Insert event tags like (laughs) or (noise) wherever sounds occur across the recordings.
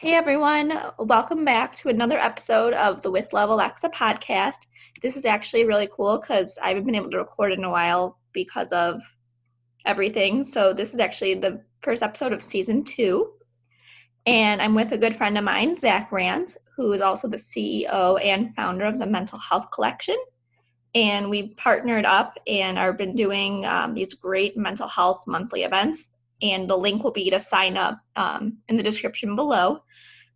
Hey everyone, welcome back to another episode of the With Love Alexa podcast. This is actually really cool because I haven't been able to record in a while because of everything. So, this is actually the first episode of season two. And I'm with a good friend of mine, Zach Rance, who is also the CEO and founder of the Mental Health Collection. And we partnered up and are been doing um, these great mental health monthly events and the link will be to sign up um, in the description below.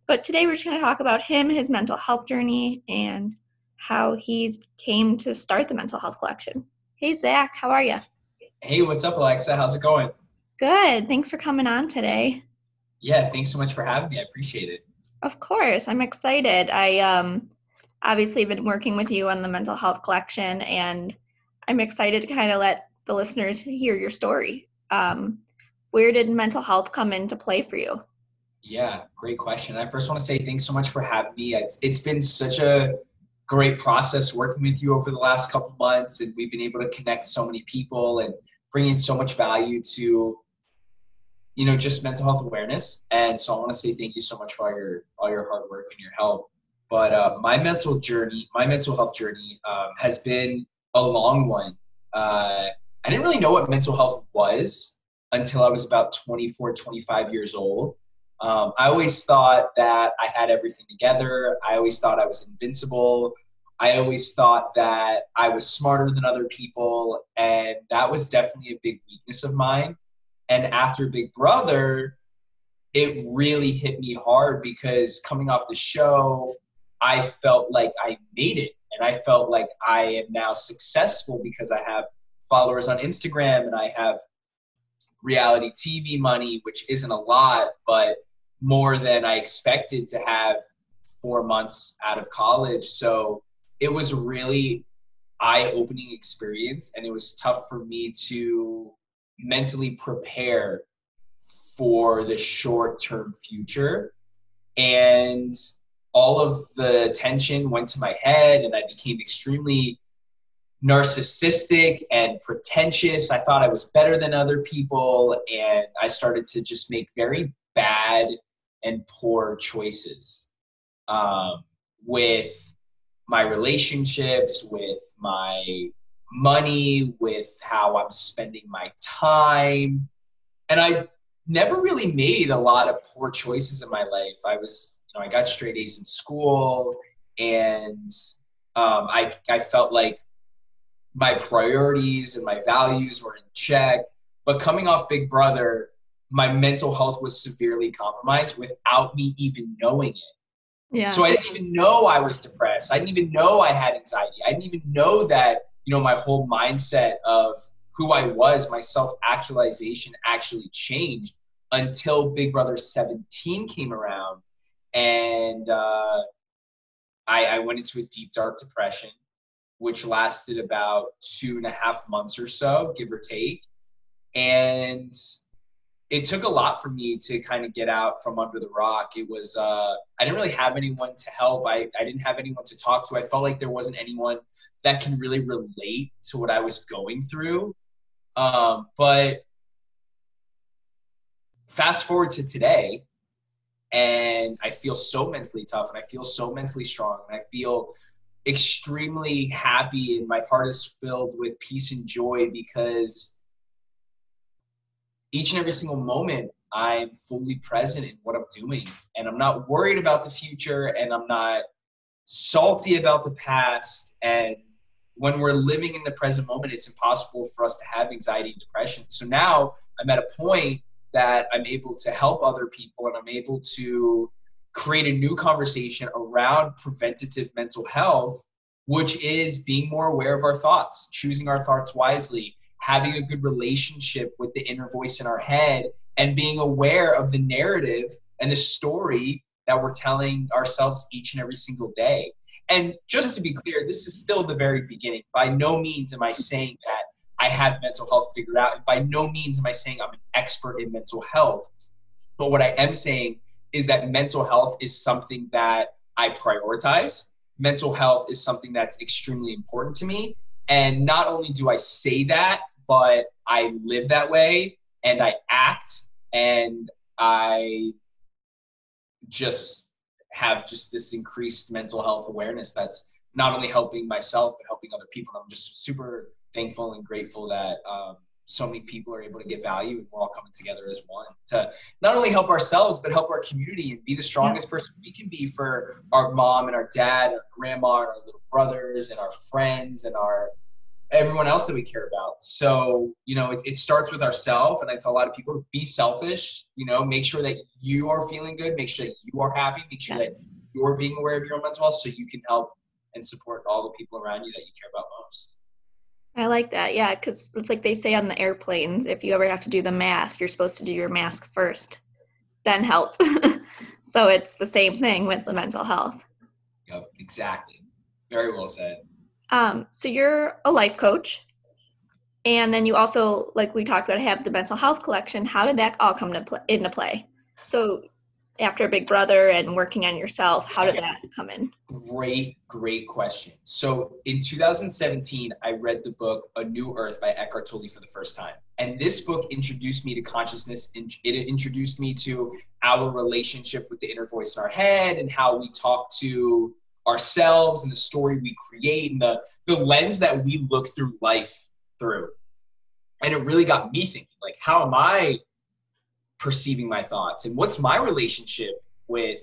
But today we're just going to talk about him, his mental health journey, and how he came to start the mental health collection. Hey, Zach, how are you? Hey, what's up, Alexa? How's it going? Good. Thanks for coming on today. Yeah, thanks so much for having me. I appreciate it. Of course, I'm excited. I um, obviously been working with you on the mental health collection, and I'm excited to kind of let the listeners hear your story. Um, where did mental health come into play for you? Yeah, great question. I first want to say thanks so much for having me. It's, it's been such a great process working with you over the last couple months, and we've been able to connect so many people and bring in so much value to, you know, just mental health awareness. And so I want to say thank you so much for all your all your hard work and your help. But uh, my mental journey, my mental health journey, um, has been a long one. Uh, I didn't really know what mental health was until I was about 24, 25 years old. Um, I always thought that I had everything together. I always thought I was invincible. I always thought that I was smarter than other people. And that was definitely a big weakness of mine. And after Big Brother, it really hit me hard because coming off the show, I felt like I made it. And I felt like I am now successful because I have followers on Instagram and I have reality TV money, which isn't a lot, but more than I expected to have four months out of college. So it was really eye-opening experience and it was tough for me to mentally prepare for the short-term future and all of the tension went to my head and i became extremely narcissistic and pretentious. I thought I was better than other people, and I started to just make very bad and poor choices um, with my relationships, with my money, with how I'm spending my time. And I never really made a lot of poor choices in my life. I was, you know, I got straight A's in school, and um, I, I felt like my priorities and my values were in check. But coming off Big Brother, my mental health was severely compromised without me even knowing it. Yeah. So I didn't even know I was depressed. I didn't even know I had anxiety. I didn't even know that, you know, my whole mindset of who I was, my self actualization actually changed until Big Brother 17 came around. And uh, I, I went into a deep, dark depression which lasted about two and a half months or so, give or take. And it took a lot for me to kind of get out from under the rock. It was, uh, I didn't really have anyone to help. I, I didn't have anyone to talk to. I felt like there wasn't anyone that can really relate to what I was going through. Um, but fast forward to today, and I feel so mentally tough and I feel so mentally strong and I feel extremely happy and my heart is filled with peace and joy because each and every single moment I'm fully present in what I'm doing. And I'm not worried about the future and I'm not salty about the past. And when we're living in the present moment it's impossible for us to have anxiety and depression. So now I'm at a point that I'm able to help other people and I'm able to create a new conversation around preventative mental health, which is being more aware of our thoughts, choosing our thoughts wisely, having a good relationship with the inner voice in our head, and being aware of the narrative and the story that we're telling ourselves each and every single day. And just to be clear, this is still the very beginning. By no means am I saying that I have mental health figured out. By no means am I saying I'm an expert in mental health. But what I am saying is that mental health is something that I prioritize. Mental health is something that's extremely important to me. And not only do I say that, but I live that way and I act and I just have just this increased mental health awareness that's not only helping myself but helping other people. I'm just super thankful and grateful that um, so many people are able to get value and we're all coming together as one to not only help ourselves but help our community and be the strongest person we can be for our mom and our dad our grandma and our little brothers and our friends and our everyone else that we care about. So you know it, it starts with ourselves and i tell a lot of people be selfish you know make sure that you are feeling good make sure that you are happy make sure that you're being aware of your own mental health so you can help and support all the people around you that you care about most I like that. Yeah, because it's like they say on the airplanes if you ever have to do the mask, you're supposed to do your mask first, then help. (laughs) so it's the same thing with the mental health. Yep, exactly. Very well said. Um, so you're a life coach. And then you also, like we talked about, have the mental health collection. How did that all come to play, into play? So after Big Brother and working on yourself? How did that come in? Great, great question. So in 2017, I read the book A New Earth by Eckhart Tolle for the first time. And this book introduced me to consciousness. It introduced me to our relationship with the inner voice in our head and how we talk to ourselves and the story we create and the, the lens that we look through life through. And it really got me thinking, like, how am I perceiving my thoughts? And what's my relationship with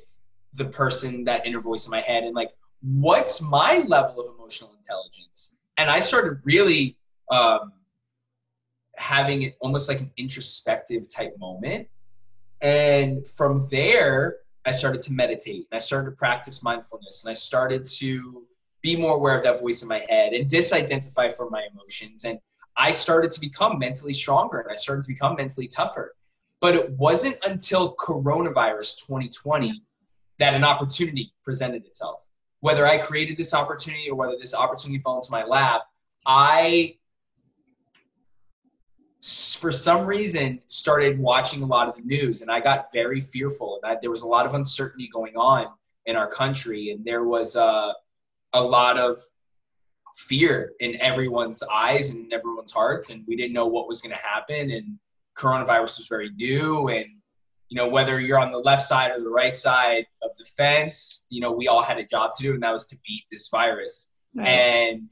the person that inner voice in my head? And like what's my level of emotional intelligence? And i started really um, having it almost like an introspective type moment. And from there i started to meditate and i started to practice mindfulness and i started to be more aware of that voice in my head and disidentify from my emotions. And i started to become mentally stronger and i started to become mentally tougher but it wasn't until coronavirus 2020 that an opportunity presented itself. Whether I created this opportunity or whether this opportunity fell into my lap, I, for some reason, started watching a lot of the news and I got very fearful. That there was a lot of uncertainty going on in our country, and there was uh, a lot of fear in everyone's eyes and everyone's hearts, and we didn't know what was going to happen. And coronavirus was very new and you know whether you're on the left side or the right side of the fence you know we all had a job to do and that was to beat this virus. Right. and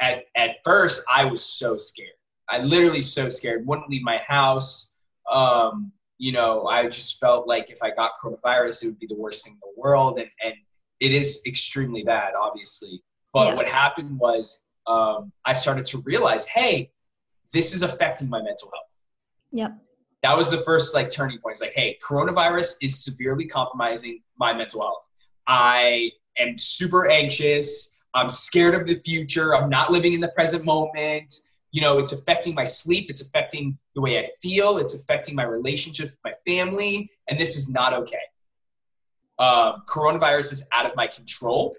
at, at first i was so scared. I literally so scared. Wouldn't leave my house. Um, you know i just felt like if i got coronavirus it would be the worst thing in the world and, and it is extremely bad obviously. But yeah. what happened was um, i started to realize hey this is affecting my mental health Yep. That was the first like turning point. It's like, hey, coronavirus is severely compromising my mental health. I am super anxious. I'm scared of the future. I'm not living in the present moment. You know, it's affecting my sleep. It's affecting the way I feel. It's affecting my relationship with my family. And this is not okay. Um, coronavirus is out of my control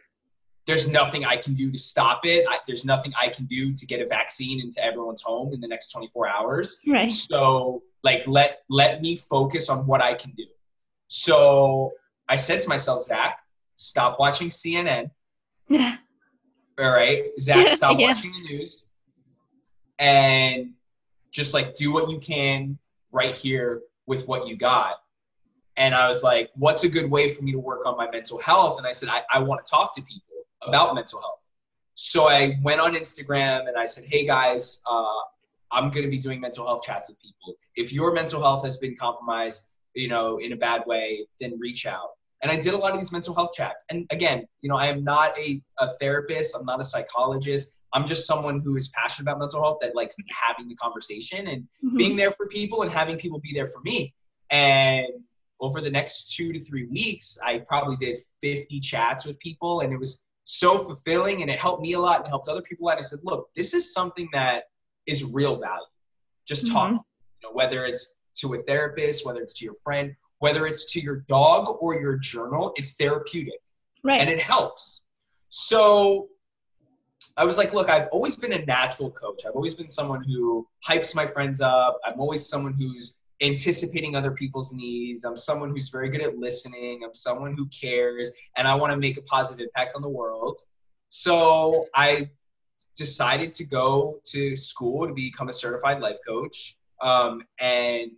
there's nothing I can do to stop it. I, there's nothing I can do to get a vaccine into everyone's home in the next 24 hours. Right. So like let let me focus on what I can do. So I said to myself, Zach, stop watching CNN. Yeah. (laughs) All right, Zach, (laughs) stop yeah. watching the news, and just like do what you can right here with what you got. And I was like, what's a good way for me to work on my mental health? And I said, I, I want to talk to people about mental health. So I went on Instagram and I said, hey guys, uh, I'm going to be doing mental health chats with people. If your mental health has been compromised, you know, in a bad way, then reach out. And I did a lot of these mental health chats. And again, you know, I am not a, a therapist. I'm not a psychologist. I'm just someone who is passionate about mental health that likes having the conversation and mm-hmm. being there for people and having people be there for me. And over the next two to three weeks, I probably did 50 chats with people. And it was so fulfilling and it helped me a lot and helped other people out. I said, look, this is something that is real value. Just talk, mm-hmm. you know, whether it's to a therapist, whether it's to your friend, whether it's to your dog or your journal, it's therapeutic. Right. And it helps. So I was like, look, I've always been a natural coach. I've always been someone who hypes my friends up. I'm always someone who's anticipating other people's needs. I'm someone who's very good at listening. I'm someone who cares, and I want to make a positive impact on the world. So I decided to go to school to become a certified life coach, um, and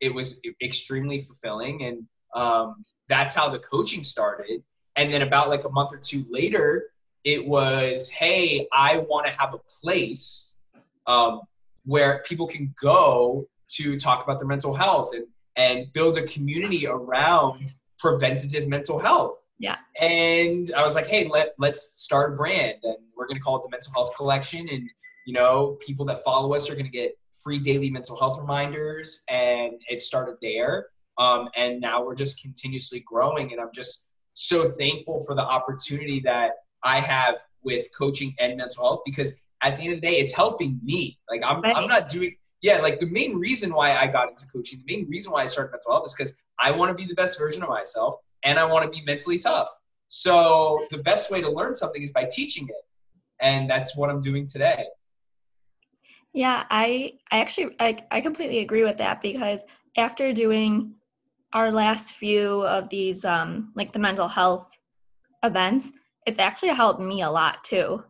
it was extremely fulfilling. And um, that's how the coaching started. And then about like a month or two later, it was, hey, I want to have a place um, where people can go to talk about their mental health and, and build a community around preventative mental health. Yeah. And I was like, hey, let, let's start a brand and we're going to call it the Mental Health Collection. And, you know, people that follow us are going to get free daily mental health reminders. And it started there. Um, and now we're just continuously growing. And I'm just so thankful for the opportunity that I have with coaching and mental health because at the end of the day, it's helping me. Like I'm, right. I'm not doing, yeah, like the main reason why I got into coaching, the main reason why I started mental health is because I want to be the best version of myself and I want to be mentally tough. So the best way to learn something is by teaching it. And that's what I'm doing today. Yeah, I I actually I, I completely agree with that because after doing our last few of these um like the mental health events, it's actually helped me a lot too.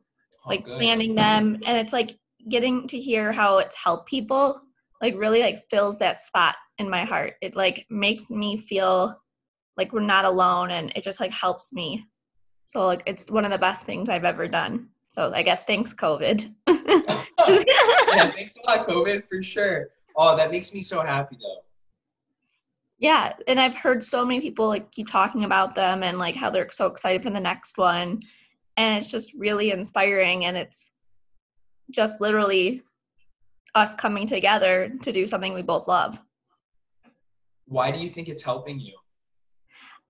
Oh, like good. planning them and it's like getting to hear how it's helped people like really like fills that spot in my heart. It like makes me feel like we're not alone and it just like helps me. So like it's one of the best things I've ever done. So I guess thanks COVID. (laughs) yeah, (laughs) thanks a lot COVID for sure. Oh, that makes me so happy though. Yeah, and I've heard so many people like keep talking about them and like how they're so excited for the next one. And it's just really inspiring and it's just literally us coming together to do something we both love. Why do you think it's helping you?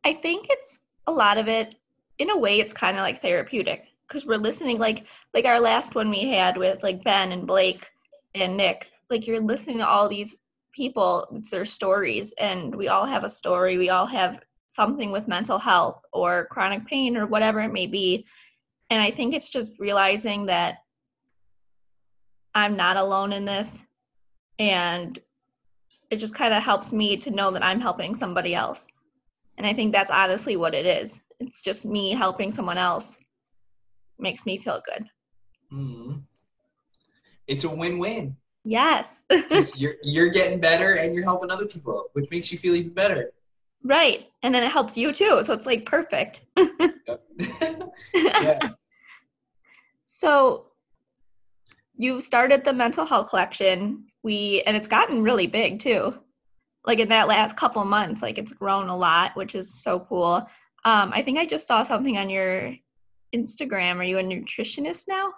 I think it's a lot of it in a way it's kind of like therapeutic because we're listening like like our last one we had with like Ben and Blake and Nick like you're listening to all these people it's their stories and we all have a story we all have something with mental health or chronic pain or whatever it may be and I think it's just realizing that I'm not alone in this and it just kind of helps me to know that I'm helping somebody else and I think that's honestly what it is. It's just me helping someone else makes me feel good. Mm. It's a win-win. Yes. (laughs) you're you're getting better and you're helping other people, which makes you feel even better. Right. And then it helps you too. So it's like perfect. (laughs) (laughs) yeah. So you started the mental health collection. We and it's gotten really big too. Like in that last couple months like it's grown a lot which is so cool. Um i think i just saw something on your instagram. Are you a nutritionist now?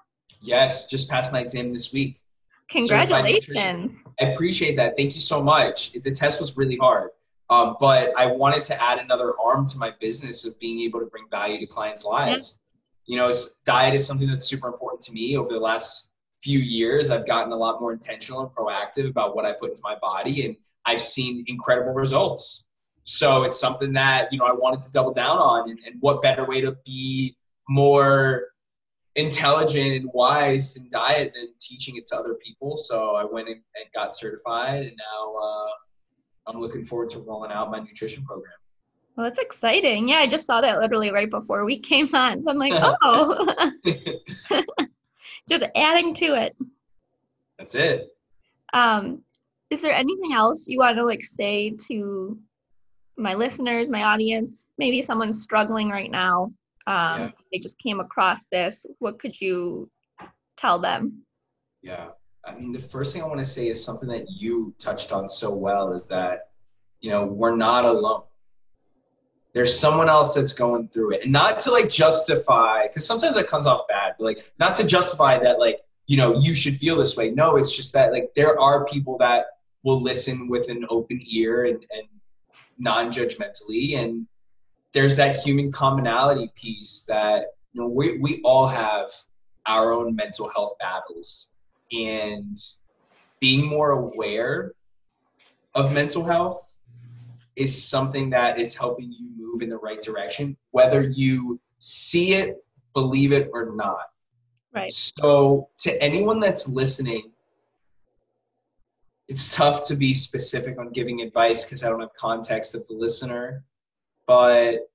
Yes just passed my exam this week. Congratulations. I appreciate that. Thank you so much. The test was really hard. Um, but i wanted to add another arm to my business of being able to bring value to clients lives. Yeah. you know diet is something that's super important to me over the last few years i've gotten a lot more intentional and proactive about what i put into my body and I've seen incredible results. So it's something that, you know, I wanted to double down on. And, and what better way to be more intelligent and wise in diet than teaching it to other people. So I went and got certified, and now uh, I'm looking forward to rolling out my nutrition program. Well, that's exciting. Yeah, I just saw that literally right before we came on. So I'm like, (laughs) oh, (laughs) just adding to it. That's it. Um, is there anything else you want to like say to my listeners, my audience? Maybe someone's struggling right now. Um, yeah. They just came across this. What could you tell them? Yeah. I mean, the first thing I want to say is something that you touched on so well is that, you know, we're not alone. There's someone else that's going through it. And not to like justify, because sometimes that comes off bad, but like not to justify that, like, you know, you should feel this way. No, it's just that like there are people that will listen with an open ear and, and non-judgmentally and there's that human commonality piece that you know we, we all have our own mental health battles and being more aware of mental health is something that is helping you move in the right direction whether you see it believe it or not right so to anyone that's listening it's tough to be specific on giving advice because I don't have context of the listener. But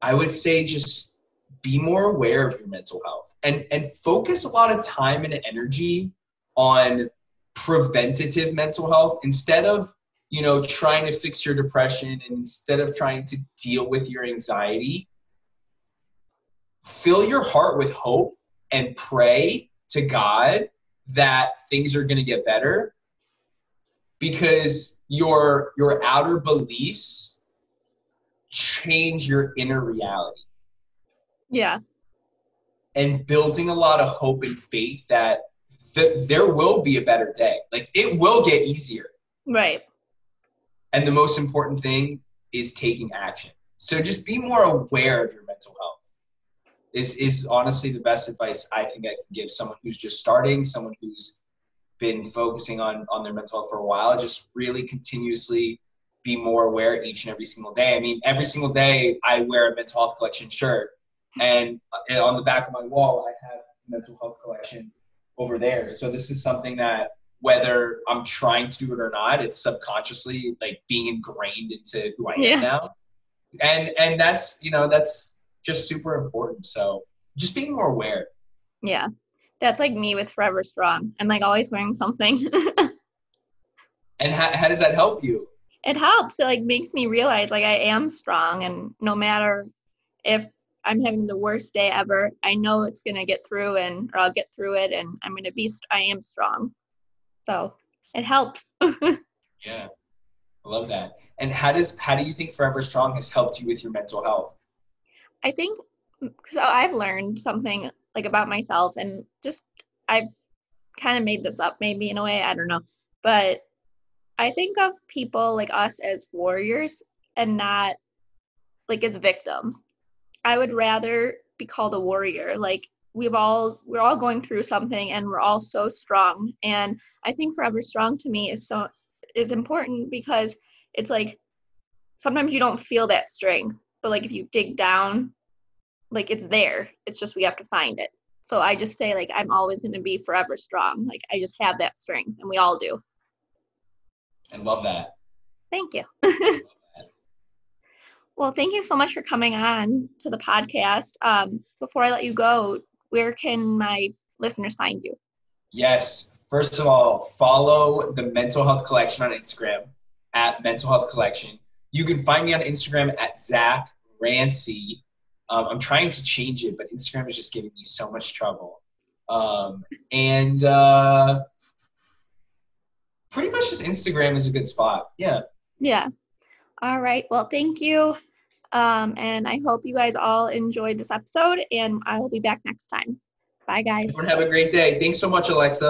I would say just be more aware of your mental health and and focus a lot of time and energy on preventative mental health instead of you know, trying to fix your depression and instead of trying to deal with your anxiety, fill your heart with hope and pray to God that things are going to get better because your your outer beliefs change your inner reality Yeah. and building a lot of hope and faith that th- there will be a better day like it will get easier Right. And the most important thing is taking action. So just be more aware of your mental health is is honestly the best advice i think i can give someone who's just starting someone who's been focusing on on their mental health for a while just really continuously be more aware each and every single day. I mean every single day i wear a mental health collection shirt and on the back of my wall i have mental health collection over there. So this is something that whether i'm trying to do it or not it's subconsciously like being ingrained into who i am now and and that's you know that's just super important so just being more aware Yeah. That's like me with Forever Strong. I'm like always wearing something. (laughs) and how, how does that help you it helps. It like makes me realize like I am strong and no matter if I'm having the worst day ever, I know it's gonna get through and or I'll get through it and I'm gonna be I am strong. So it helps. (laughs) yeah i love that and how does how do you think forever strong has helped you with your mental health I think so I've learned something like about myself and just I've kind of made this up maybe in a way, I don't know. But I think of people like us as warriors and not like as victims. I would rather be called a warrior. Like we've all we're all going through something and we're all so strong. And I think forever strong to me is so is important because it's like sometimes you don't feel that strength but like if you dig down like it's there it's just we have to find it. So i just say like i'm always going to be forever strong. Like i just have that strength and we all do. I love that. Thank you. (laughs) Well thank you so much for coming on to the podcast. Um, before i let you go where can my listeners find you Yes. First of all, follow the Mental Health Collection on Instagram at Mental Health Collection. You can find me on Instagram at Zach Rancy. Um, I'm trying to change it, but Instagram is just giving me so much trouble. Um, and uh, pretty much just Instagram is a good spot. Yeah. yeah all right well thank you um, and i hope you guys all enjoyed this episode and i will be back next time bye guys Everyone have a great day. Thanks so much, Alexa.